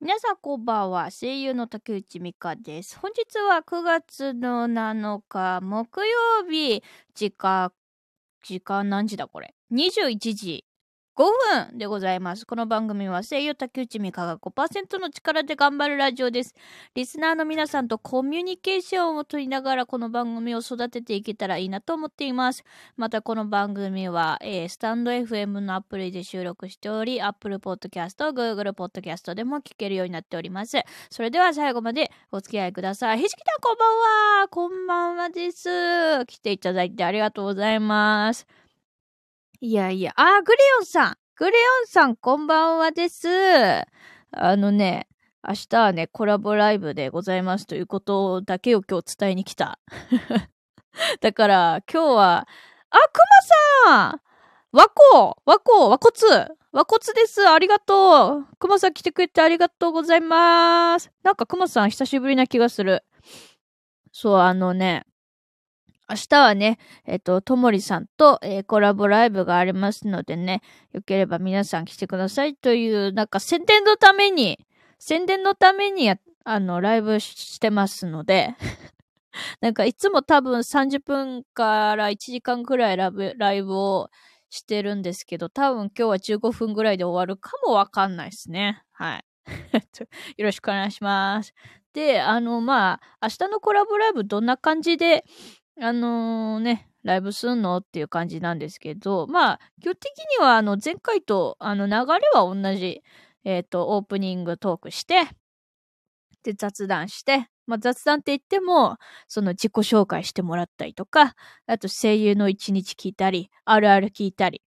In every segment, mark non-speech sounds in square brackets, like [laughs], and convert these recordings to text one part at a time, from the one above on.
皆さんこんばんは。声優の竹内美香です。本日は9月の7日木曜日、時間、時間何時だこれ ?21 時5分でございます。この番組は声優竹内美香が5%の力で頑張るラジオです。リスナーの皆さんとコミュニケーションを取りながらこの番組を育てていけたらいいなと思っています。またこの番組は、えースタンド FM のアプリで収録しており、Apple Podcast、Google Podcast でも聞けるようになっております。それでは最後までお付き合いください。ひじきたんこんばんはこんばんはです。来ていただいてありがとうございます。いやいや、あ、グレヨンさん。グレヨンさんこんばんはです。あのね、明日はね、コラボライブでございますということだけを今日伝えに来た。[laughs] だから、今日は、あ、くまさん。和光。和光。和骨。和骨です。ありがとう。くまさん来てくれてありがとうございます。なんかくまさん久しぶりな気がする。そう、あのね、明日はね、えっと、ともりさんと、えーコラボライブがありますのでね、よければ皆さん来てくださいという、なんか宣伝のために、宣伝のためにや、あの、ライブしてますので、[laughs] なんかいつも多分30分から1時間くらいラブライブをしてるんですけど、多分今日は15分ぐらいで終わるかもわかんないですね。はい。[laughs] よろしくお願いします。で、あの、まあ、明日のコラボライブどんな感じで、あのね、ライブすんの？っていう感じなんですけど、まあ、基本的には、あの、前回と、あの、流れは同じ、えっ、と、オープニングトークして、で、雑談して、まあ、雑談って言っても、その自己紹介してもらったりとか、あと声優の一日聞いたり、あるある聞いたり、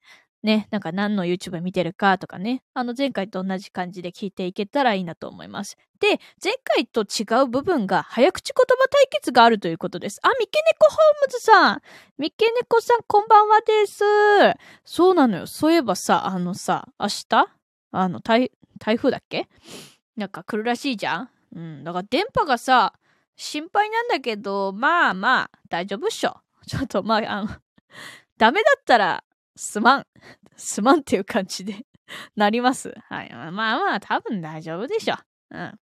ね、なんか何の YouTube 見てるかとかね、あの前回と同じ感じで聞いていけたらいいなと思います。で、前回と違う部分が早口言葉対決があるということです。あ、三毛猫ホームズさん三毛猫さんこんばんはです。そうなのよ。そういえばさ、あのさ、明日？あの、台、台風だっけ？なんか来るらしいじゃん？うん。だから電波がさ、心配なんだけど、まあまあ、大丈夫っしょ。ちょっとまあ、あの、ダメだったら、すまん。[laughs] すまんっていう感じで [laughs] なります。はい。まあまあ、多分大丈夫でしょ。うん。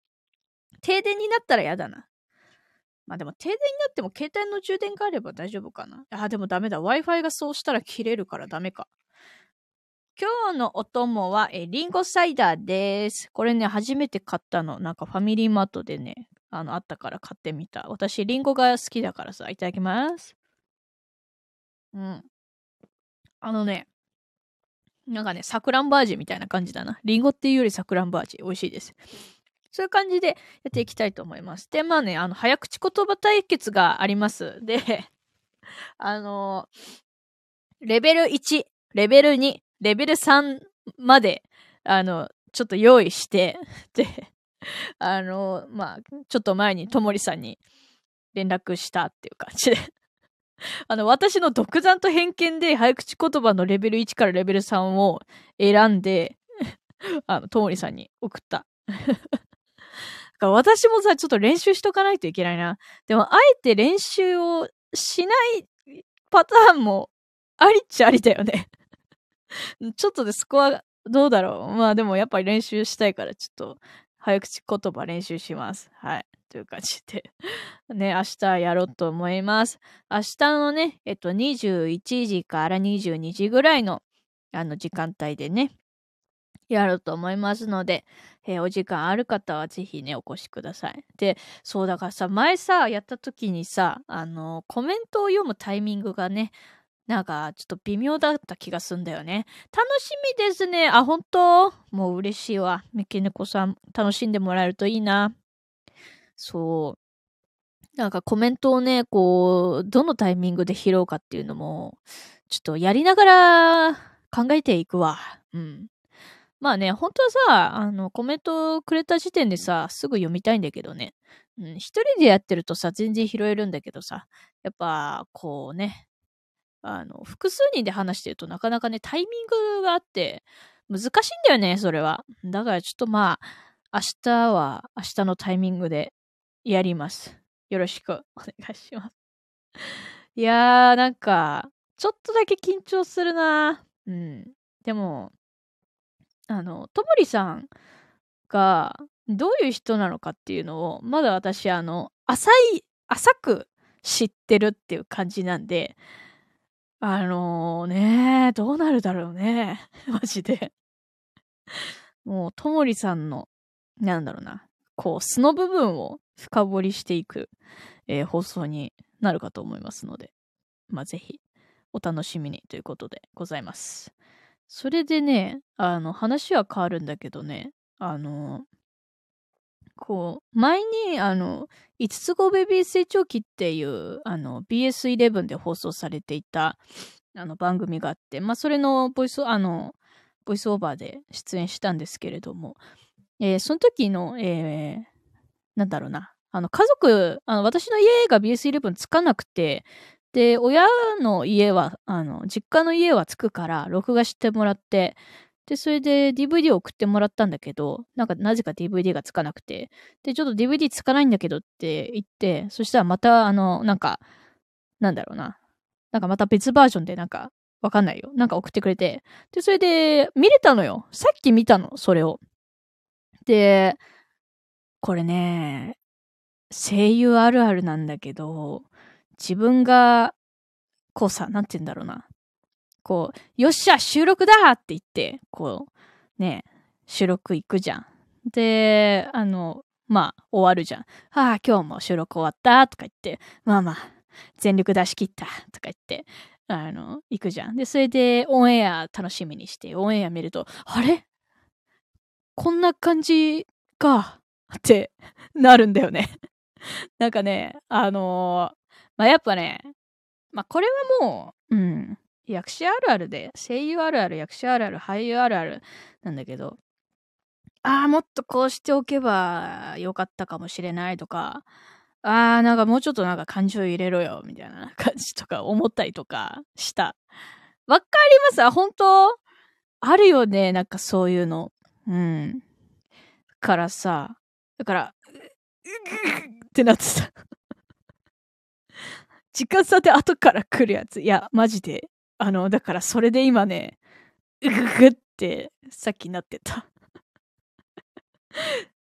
停電になったら嫌だな。まあでも停電になっても携帯の充電があれば大丈夫かな。あ、でもダメだ。Wi-Fi がそうしたら切れるからダメか。今日のお供は、え、リンゴサイダーです。これね、初めて買ったの。なんかファミリーマートでね、あの、あったから買ってみた。私、リンゴが好きだからさ、いただきます。うん。あのね、なんかね、さくらんぼ味みたいな感じだな。リンゴっていうよりさくらんぼ味。美味しいです。そういう感じでやっていきたいと思います。で、まあね、あの、早口言葉対決があります。で、[laughs] あのレベル1、レベル2、レベル3まで、あの、ちょっと用意して、で、あの、まあ、ちょっと前にともりさんに連絡したっていう感じで。[laughs] あの、私の独断と偏見で早口言葉のレベル1からレベル3を選んで、[laughs] あの、ともりさんに送った。[laughs] だか私もさ、ちょっと練習しとかないといけないな。でも、あえて練習をしないパターンもありっちゃありだよね。ちょっとでそこはどうだろう。まあでもやっぱり練習したいから、ちょっと早口言葉練習します。はい。という感じで。[laughs] ね、明日やろうと思います。明日のね、えっと、21時から22時ぐらいの、あの、時間帯でね、やろうと思いますので、えーお時間ある方はぜひね、お越しください。で、そうだからさ、前さ、やった時にさ、あの、コメントを読むタイミングがね、なんか、ちょっと微妙だった気がすんだよね。楽しみですね。あ、本当？もう嬉しいわ。三毛猫さん、楽しんでもらえるといいな。そう。なんかコメントをね、こう、どのタイミングで拾うかっていうのも、ちょっとやりながら考えていくわ。うん。まあね、本当はさ、あの、コメントくれた時点でさ、すぐ読みたいんだけどね。うん、一人でやってるとさ、全然拾えるんだけどさ、やっぱ、こうね、あの、複数人で話してるとなかなかね、タイミングがあって、難しいんだよね、それは。だからちょっとまあ、明日は明日のタイミングでやります。よろしくお願いします。[laughs] いやー、なんか、ちょっとだけ緊張するなうん。でも、あの、ともりさんが、どういう人なのかっていうのを、まだ私、あの、浅い、浅く知ってるっていう感じなんで、あのー、ねどうなるだろうね。[laughs] マジで。もう、ともりさんの、なんだろうな、こう、素の部分を深掘りしていく、えー、放送になるかと思いますので、まあ、ぜひ、お楽しみにということでございます。それでね、あの、話は変わるんだけどね、あの、こう、前に、あの、5つ子ベビー成長期っていう、あの、BS11 で放送されていた、あの、番組があって、まあ、それのボイス、あの、ボイスオーバーで出演したんですけれども、えー、その時の、えー、なんだろうな、あの、家族、あの、私の家が BS11 つかなくて、で、親の家は、あの、実家の家はつくから、録画してもらって、で、それで DVD を送ってもらったんだけど、なんかなぜか DVD がつかなくて、で、ちょっと DVD つかないんだけどって言って、そしたらまた、あの、なんか、なんだろうな。なんかまた別バージョンでなんか、わかんないよ。なんか送ってくれて。で、それで、見れたのよ。さっき見たの、それを。で、これね、声優あるあるなんだけど、自分が、こうさ、なんて言うんだろうな。こう、よっしゃ、収録だって言って、こう、ね、収録行くじゃん。で、あの、まあ、終わるじゃん。ああ、今日も収録終わったとか言って、まあまあ、全力出し切ったとか言って、あの、行くじゃん。で、それでオンエア楽しみにして、オンエア見ると、あれ？こんな感じかってなるんだよね [laughs] なんかね、あのー、まあ、やっぱね、まあ、これはもう、うん、役者あるあるで、声優あるある、役者あるある、俳優あるあるなんだけど、ああ、もっとこうしておけばよかったかもしれないとか、ああ、なんかもうちょっとなんか感情入れろよ、みたいな感じとか思ったりとかした。わかります？あ本当？あるよね、なんかそういうの。うん。からさ、だから、ってなってた。時間差で後から来るやつ。いや、マジで。あの、だからそれで今ね、うぐぐってさっきなってた。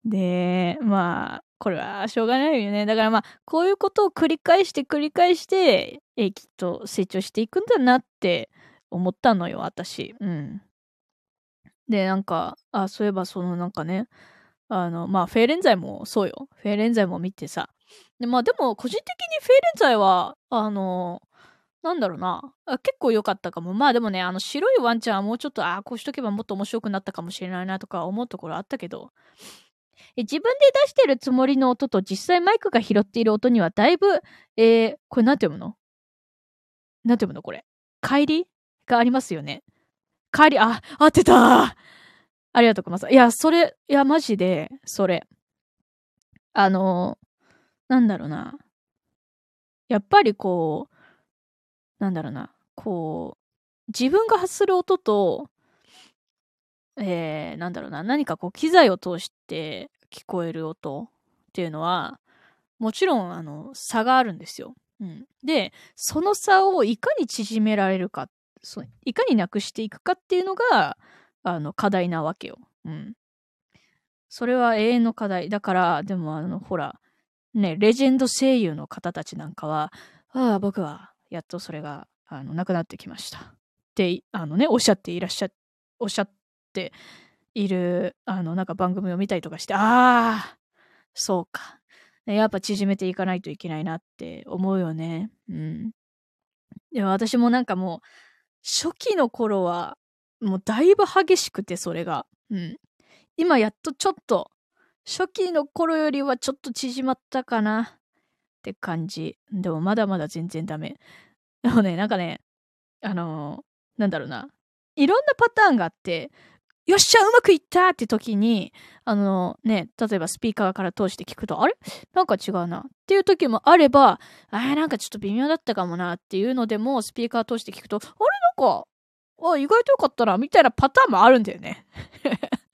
で、まあ、これはしょうがないよね。だからまあ、こういうことを繰り返して繰り返して、えきっと成長していくんだなって思ったのよ、私。うん。で、なんか、あ、そういえばそのなんかね、あの、まあ、フェーレンザイもそうよ。フェーレンザイも見てさ。で、まあ、でも、個人的にフェーレンザイは、あの、なんだろうな。結構良かったかも。まあでもね、あの白いワンちゃんはもうちょっと、ああ、こうしとけばもっと面白くなったかもしれないなとか思うところあったけど、自分で出してるつもりの音と実際マイクが拾っている音にはだいぶ、えー、これなんて読むの？なんて読むのこれ？帰り？がありますよね。帰り、あ、合ってたありがとうございます。いや、それ、いや、マジで、それ。あの、なんだろうな。やっぱりこう、なんだろうな。こう、自分が発する音と、えー、なんだろうな。何かこう、機材を通して聞こえる音っていうのは、もちろん、あの、差があるんですよ。うん。で、その差をいかに縮められるか、いかになくしていくかっていうのが、あの、課題なわけよ。うん。それは永遠の課題。だから、でもあの、ほら、ね、レジェンド声優の方たちなんかは、ああ、僕は、やっとそれが、あの、なくなってきました。って、あのね、おっしゃっていらっしゃ、おっしゃっている、あの、なんか番組を見たりとかして、ああ、そうか。やっぱ縮めていかないといけないなって思うよね。うん。でも私もなんかもう、初期の頃は、もうだいぶ激しくて、それが。うん。今やっとちょっと、初期の頃よりはちょっと縮まったかなって感じ。でもまだまだ全然ダメ。でもね、なんかね、あのー、なんだろうな。いろんなパターンがあって、よっしゃ、うまくいったって時に、あのね、例えばスピーカーから通して聞くと、あれ？なんか違うなっていう時もあれば、あれなんかちょっと微妙だったかもなっていうのでも、スピーカー通して聞くと、あれ？なんか、あ、意外と良かったな、みたいなパターンもあるんだよね。[laughs]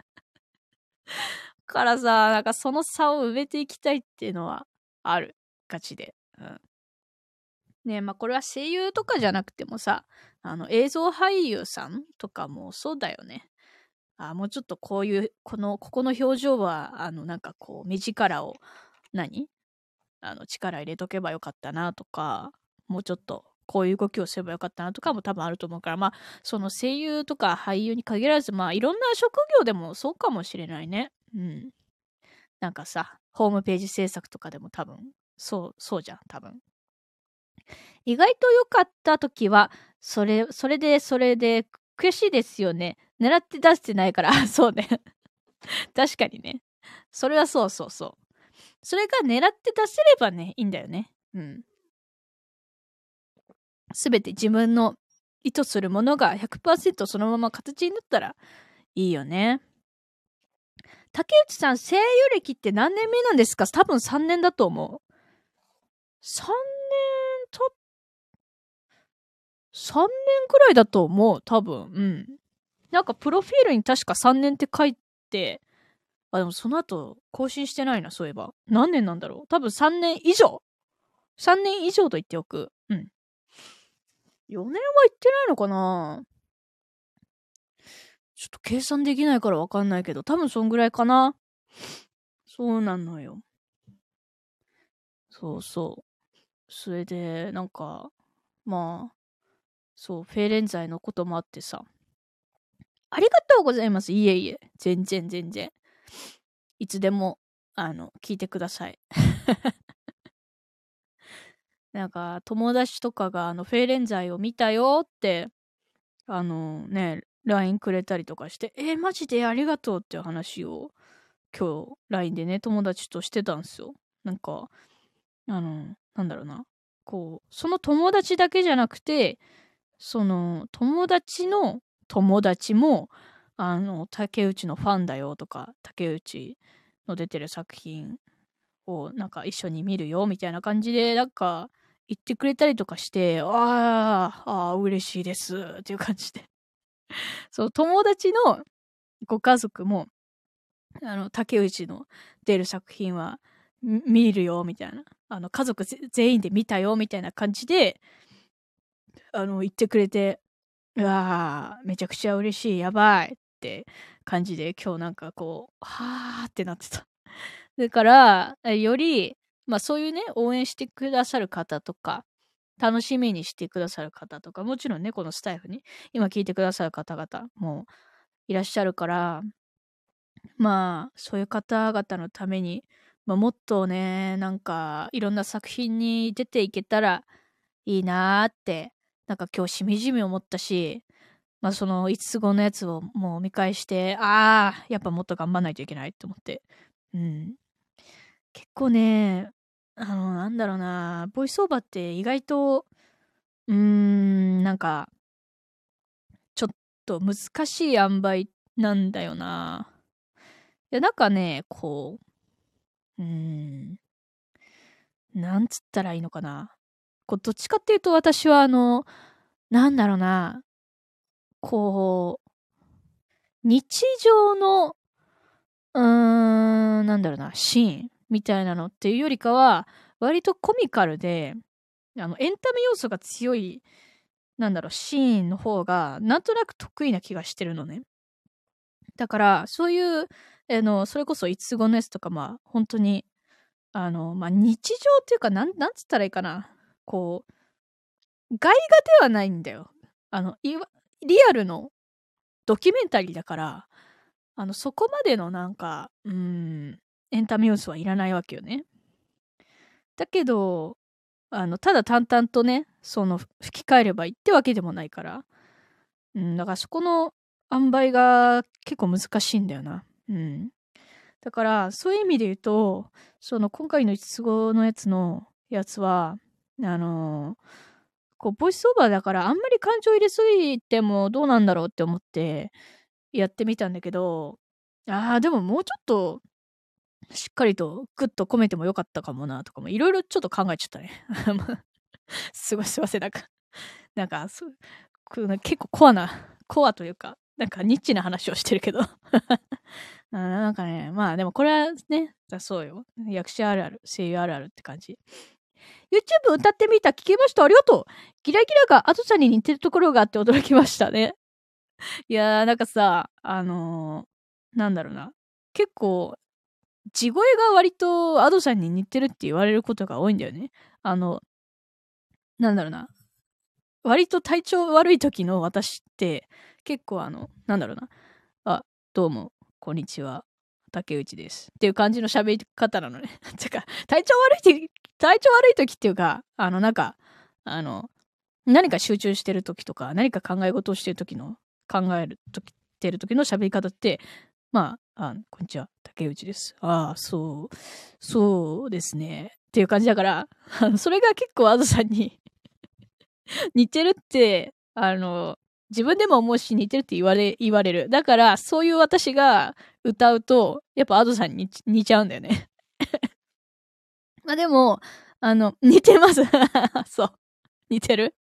からさ、なんかその差を埋めていきたいっていうのはある。ガチで。うん。ねまあこれは声優とかじゃなくてもさ、あの映像俳優さんとかもそうだよね。あ、もうちょっとこういう、この、ここの表情は、あの、なんかこう、目力を、何？あの、力入れとけばよかったなとか、もうちょっと、こういう動きをすればよかったなとかも多分あると思うから、まあ、その声優とか俳優に限らず、まあ、いろんな職業でもそうかもしれないね。うん。なんかさ、ホームページ制作とかでも多分、そう、そうじゃん、多分。意外と良かった時は、それ、それで、それで、悔しいですよね。狙って出してないから、[laughs] そうね。確かにね。それはそうそうそう。それが狙って出せればね、いいんだよね。うん。すべて自分の意図するものが100%そのまま形になったらいいよね。竹内さん、声優歴って何年目なんですか？多分3年だと思う。3年た、3年くらいだと思う。多分。うん。なんか、プロフィールに確か3年って書いて、あ、でもその後、更新してないな、そういえば。何年なんだろう？多分3年以上 ?3 年以上と言っておく。うん。4年は行ってないのかな？ちょっと計算できないからわかんないけど、多分そんぐらいかな。そうなのよ。そうそう。それで、なんか、まあ、そう、フェーレン剤のこともあってさ。ありがとうございます。いえいえ。全然全然。いつでも、あの、聞いてください。なんか、友達とかが、あの、フェーレン剤を見たよって、あのね、LINE くれたりとかして、えー、マジでありがとうっていう話を今日 LINE でね、友達としてたんですよ。なんか、あの、なんだろうな。こう、その友達だけじゃなくて、その友達の友達も、あの、竹内のファンだよとか、竹内の出てる作品をなんか一緒に見るよみたいな感じで、なんか言ってくれたりとかして、ああ、嬉しいですっていう感じで [laughs] そう、友達のご家族も、あの、竹内の出る作品は見るよ、みたいな。あの、家族全員で見たよ、みたいな感じで、あの、言ってくれて、うわー、めちゃくちゃ嬉しい、やばいって感じで、今日なんかこう、はーってなってた。だから、より、まあそういうね、応援してくださる方とか、楽しみにしてくださる方とか、もちろんね、このスタイフに今聞いてくださる方々もいらっしゃるから、まあ、そういう方々のために、まあ、もっとね、なんか、いろんな作品に出ていけたらいいなーって、なんか今日しみじみ思ったし、まあその5つ後のやつをもう見返して、ああ、やっぱもっと頑張んないといけないって思って。うん。結構ね、あの、なんだろうな、ボイスオーバーって意外と、うーん、なんか、ちょっと難しい塩梅なんだよな。いや、なんかね、こう、うーん、なんつったらいいのかな。こう、どっちかっていうと私はあの、なんだろうな、こう、日常の、うーん、なんだろうな、シーンみたいなのっていうよりかは、割とコミカルで、あの、エンタメ要素が強い、なんだろう、シーンの方が、なんとなく得意な気がしてるのね。だから、そういう、あの、それこそ、いつごのやつとか、まあ、本当に、あの、まあ、日常っていうか、なん、なんつったらいいかな。こう、外画ではないんだよ。あの、リアルのドキュメンタリーだから、あの、そこまでのなんか、うん、エンタメ要素はいらないわけよね。だけど、あの、ただ淡々とね、その、吹き替えればいいってわけでもないから。うん、だからそこの塩梅が結構難しいんだよな。うん。だから、そういう意味で言うと、その、今回の一つ語のやつのやつは、あのこう、ボイスオーバーだから、あんまり感情入れすぎてもどうなんだろうって思って、やってみたんだけど、ああ、でももうちょっと、しっかりとグッと込めてもよかったかもなとかもいろいろちょっと考えちゃったね。[laughs] すごいすいません。なんか、なんか、そ結構コアな、コアというか、なんかニッチな話をしてるけど [laughs] なんかね、まあでもこれはね、そうよ。役者あるある、声優あるあるって感じ。YouTube 歌ってみた、聞きました、ありがとう。ギラギラがアトちゃんに似てるところがあって驚きましたね。いやー、なんかさ、あのー、なんだろうな。結構、地声が割とアドさんに似てるって言われることが多いんだよね。あの、なんだろうな。割と体調悪い時の私って結構あの、なんだろうな。あ、どうも、こんにちは。竹内です。っていう感じの喋り方なのね。[laughs] てか、体調悪い時、体調悪い時っていうか、あの、なんか、あの、何か集中してる時とか、何か考え事をしてる時の、考える時、てる時の喋り方って、まあ、あこんにちは、竹内です。ああ、そう、そうですね。っていう感じだから、あ [laughs] のそれが結構アドさんに [laughs] 似てるって、あの、自分でも思うし似てるって言われ、言われる。だから、そういう私が歌うと、やっぱアドさんに似ちゃうんだよね [laughs] まあでも、あの、似てますそう。似てる？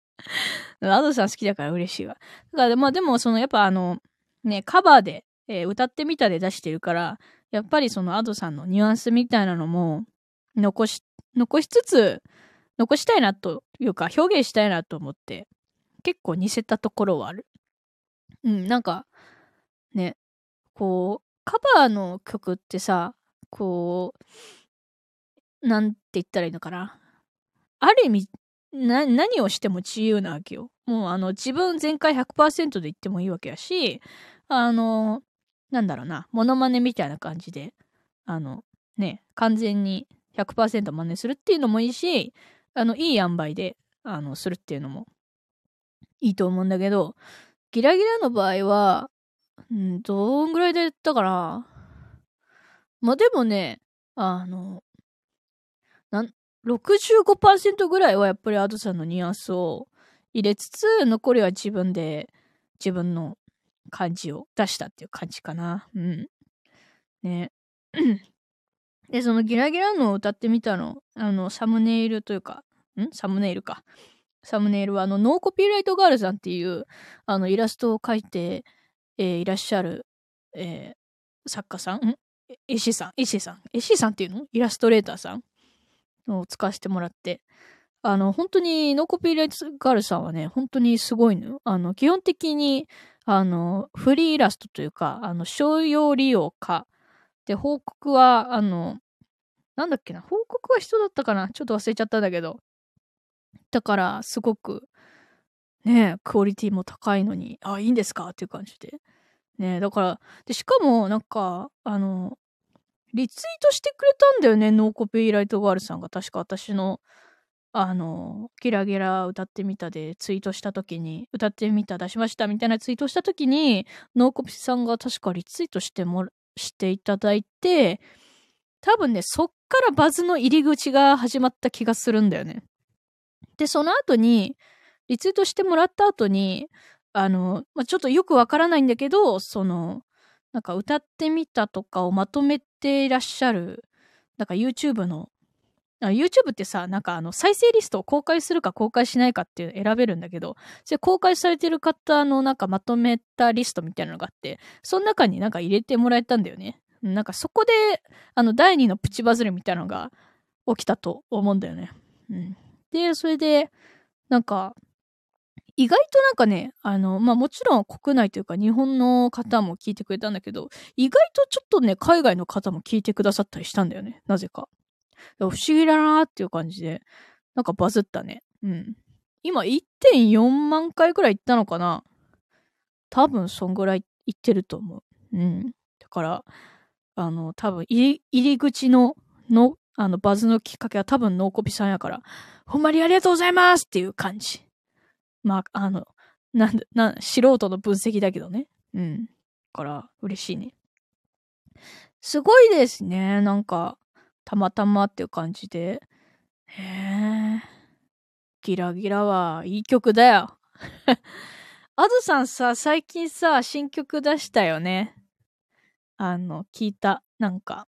アドさん好きだから嬉しいわ。だから、まあでも、その、やっぱあの、ね、カバーで、えー、歌ってみたで出してるから、やっぱりそのアドさんのニュアンスみたいなのも、残し、残しつつ、残したいなというか、表現したいなと思って、結構似せたところはある。うん、なんか、ね、こう、カバーの曲ってさ、こう、なんて言ったらいいのかな。ある意味、な、何をしても自由なわけよ。もうあの、自分全開100%で言ってもいいわけやし、あの、なんだろうな、モノマネみたいな感じで、あの、ね、完全に100%真似するっていうのもいいし、あの、いい塩梅で、あの、するっていうのもいいと思うんだけど、ギラギラの場合は、んどんぐらいで言ったかな。まあ、でもね、あの、なん、65%ぐらいはやっぱりアドさんのニュアンスを入れつつ、残りは自分で自分の感じを出したっていう感じかな。うん。ね。[clears throat] で、そのギラギラのを歌ってみたの、あの、サムネイルというか、ん？サムネイルか。サムネイルは、あの、ノーコピーライトガールさんっていう、あの、イラストを描いて、えー、いらっしゃる、えー、作家さん？ん？石さん石さん石さんっていうの？イラストレーターさんを使わせてもらって。あの、本当に、ノーコピーライトガールさんはね、本当にすごいのよ。あの、基本的に、あの、フリーイラストというか、あの、商用利用か。で、報告は、あの、なんだっけな、報告は人だったかな？ちょっと忘れちゃったんだけど。だから、すごく、ねクオリティも高いのに、あ、いいんですか？っていう感じで。ねだから、で、しかも、なんか、あの、リツイートしてくれたんだよね、ノーコピーライトガールさんが。確か私の、あの、ギラギラ歌ってみたでツイートした時に、歌ってみた出しましたみたいなツイートした時に、ノーコピさんが確かリツイートしてもら、していただいて、多分ね、そっからバズの入り口が始まった気がするんだよね。で、その後に、リツイートしてもらった後に、あの、まあ、ちょっとよくわからないんだけど、その、なんか歌ってみたとかをまとめていらっしゃる、なんか YouTube の、YouTube ってさ、なんかあの再生リストを公開するか公開しないかっていう選べるんだけど、それ公開されてる方のなんかまとめたリストみたいなのがあって、その中になんか入れてもらえたんだよね。なんかそこで、あの第2のプチバズりみたいなのが起きたと思うんだよね。うん。で、それで、なんか、意外となんかね、あの、まあ、もちろん国内というか日本の方も聞いてくれたんだけど、意外とちょっとね、海外の方も聞いてくださったりしたんだよね。なぜか。不思議だなーっていう感じで、なんかバズったね。うん。今1.4万回くらい行ったのかな多分そんぐらい行ってると思う。うん。だから、あの、多分入り口の、の、あの、バズのきっかけは多分ノーコピさんやから、ほんまにありがとうございますっていう感じ。まあ、あの、なん、な、素人の分析だけどね。うん。から、嬉しいね。すごいですね。なんか、たまたまっていう感じで。へえ。ギラギラはいい曲だよ。[laughs] あずさんさ、最近さ、新曲出したよね。あの、聞いた。なんか、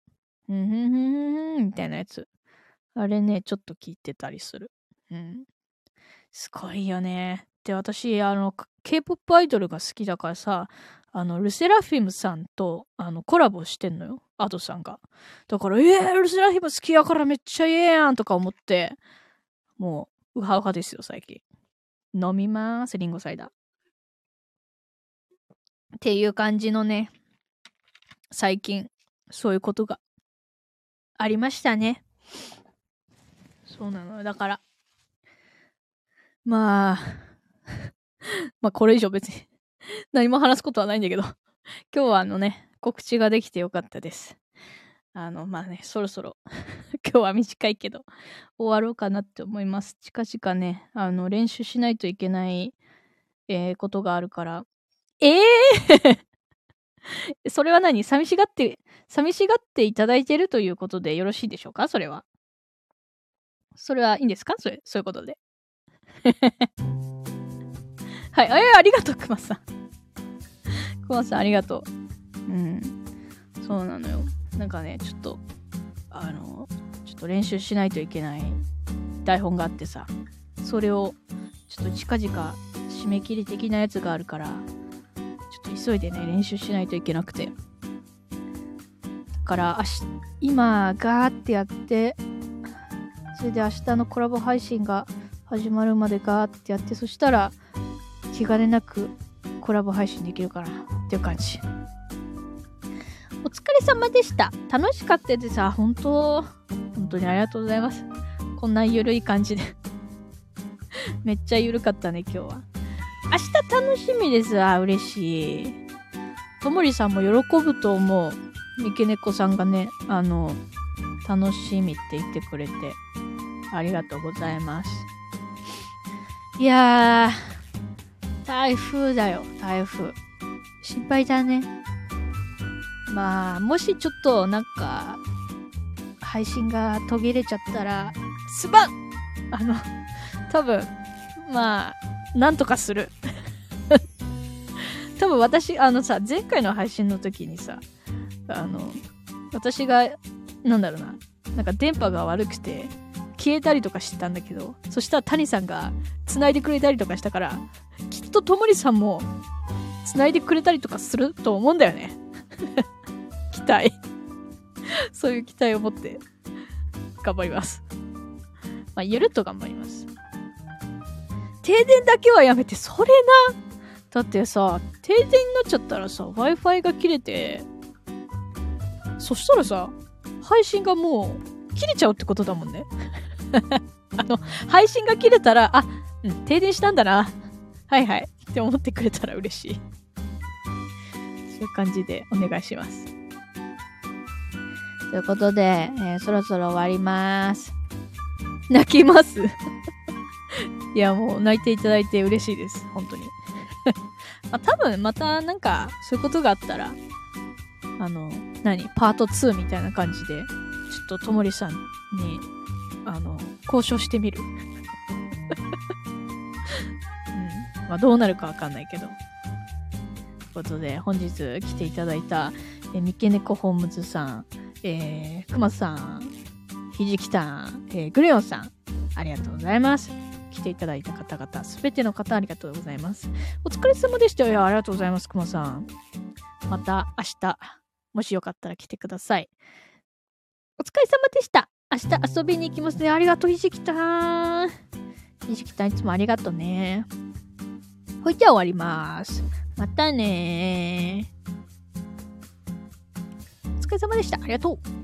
ふんふんふんふんみたいなやつ。あれね、ちょっと聞いてたりする。うん。すごいよね。で、私、あの、K-POP アイドルが好きだからさ、あの、ルセラフィムさんと、あの、コラボしてんのよ。アドさんが。だから、えー、ルセラフィム好きやからめっちゃええやんとか思って、もう、ウハウハですよ、最近。飲みまーす、リンゴサイダー。っていう感じのね、最近、そういうことがありましたね。そうなの。だから、まあ、[laughs] まあこれ以上別に [laughs] 何も話すことはないんだけど今日はあのね、告知ができてよかったです。あの、まあね、そろそろ [laughs] 今日は短いけど、終わろうかなって思います。近々ね、あの、練習しないといけない、えー、ことがあるから。ええー、それは何？寂しがって、寂しがっていただいてるということでよろしいでしょうか？それは。それはいいんですか？それ、そういうことで。はい、えー、ありがとう、くまさん。[laughs] くまさん、ありがとう。うん。そうなのよ。なんかね、ちょっと、あの、ちょっと練習しないといけない台本があってさ、それを、ちょっと近々締め切り的なやつがあるから、ちょっと急いでね、練習しないといけなくて。だから、今、ガーってやって、それで明日のコラボ配信が始まるまでガーってやって、そしたら、気兼ねなくコラボ配信できるかなっていう感じ。お疲れ様でした。楽しかったです。あ、本当本当にありがとうございます。こんなゆるい感じで [laughs] めっちゃゆるかったね、今日は。明日楽しみです。あ、嬉しい。ともりさんも喜ぶと思う。三毛猫さんがね、あの、楽しみって言ってくれて、ありがとうございます。いやー、台風だよ、台風。心配だね。まあ、もしちょっとなんか、配信が途切れちゃったら、すまんあの、多分、まあ、なんとかする。[laughs] 多分私、あのさ、前回の配信の時にさ、あの、私が、なんだろうな、なんか電波が悪くて、消えたりとかしてたんだけど、そしたら谷さんが繋いでくれたりとかしたから、きっとともりさんも繋いでくれたりとかすると思うんだよね。[laughs] 期待 [laughs] そういう期待を持って頑張ります。まあ、ゆるっと頑張ります。停電だけはやめて、それな。だってさ、停電になっちゃったらさ、Wi-Fi が切れて、そしたらさ、配信がもう切れちゃうってことだもんね。[laughs] あの、配信が切れたら、あ、うん、停電したんだな。はいはい。って思ってくれたら嬉しい。そういう感じでお願いします。ということで、えー、そろそろ終わります。泣きます [laughs] いや、もう泣いていただいて嬉しいです。本当に。[laughs] まあ、多分またなんか、そういうことがあったら、あの、何？パート2みたいな感じで、ちょっとともりさんに、あの、交渉してみる。[laughs] うん。まあ、どうなるかわかんないけど。ということで、本日来ていただいた、え三毛猫ホームズさん、えー、くまさん、ひじきたん、えー、グレオンさん、ありがとうございます。来ていただいた方々、すべての方ありがとうございます。お疲れ様でしたよ。ありがとうございます、くまさん。また明日、もしよかったら来てください。お疲れ様でした。明日遊びに行きますね。ありがとう、ひじきたん。ひじきたん、いつもありがとうね。ほいじゃあ終わります。またねー。疲れ様でした。ありがとう。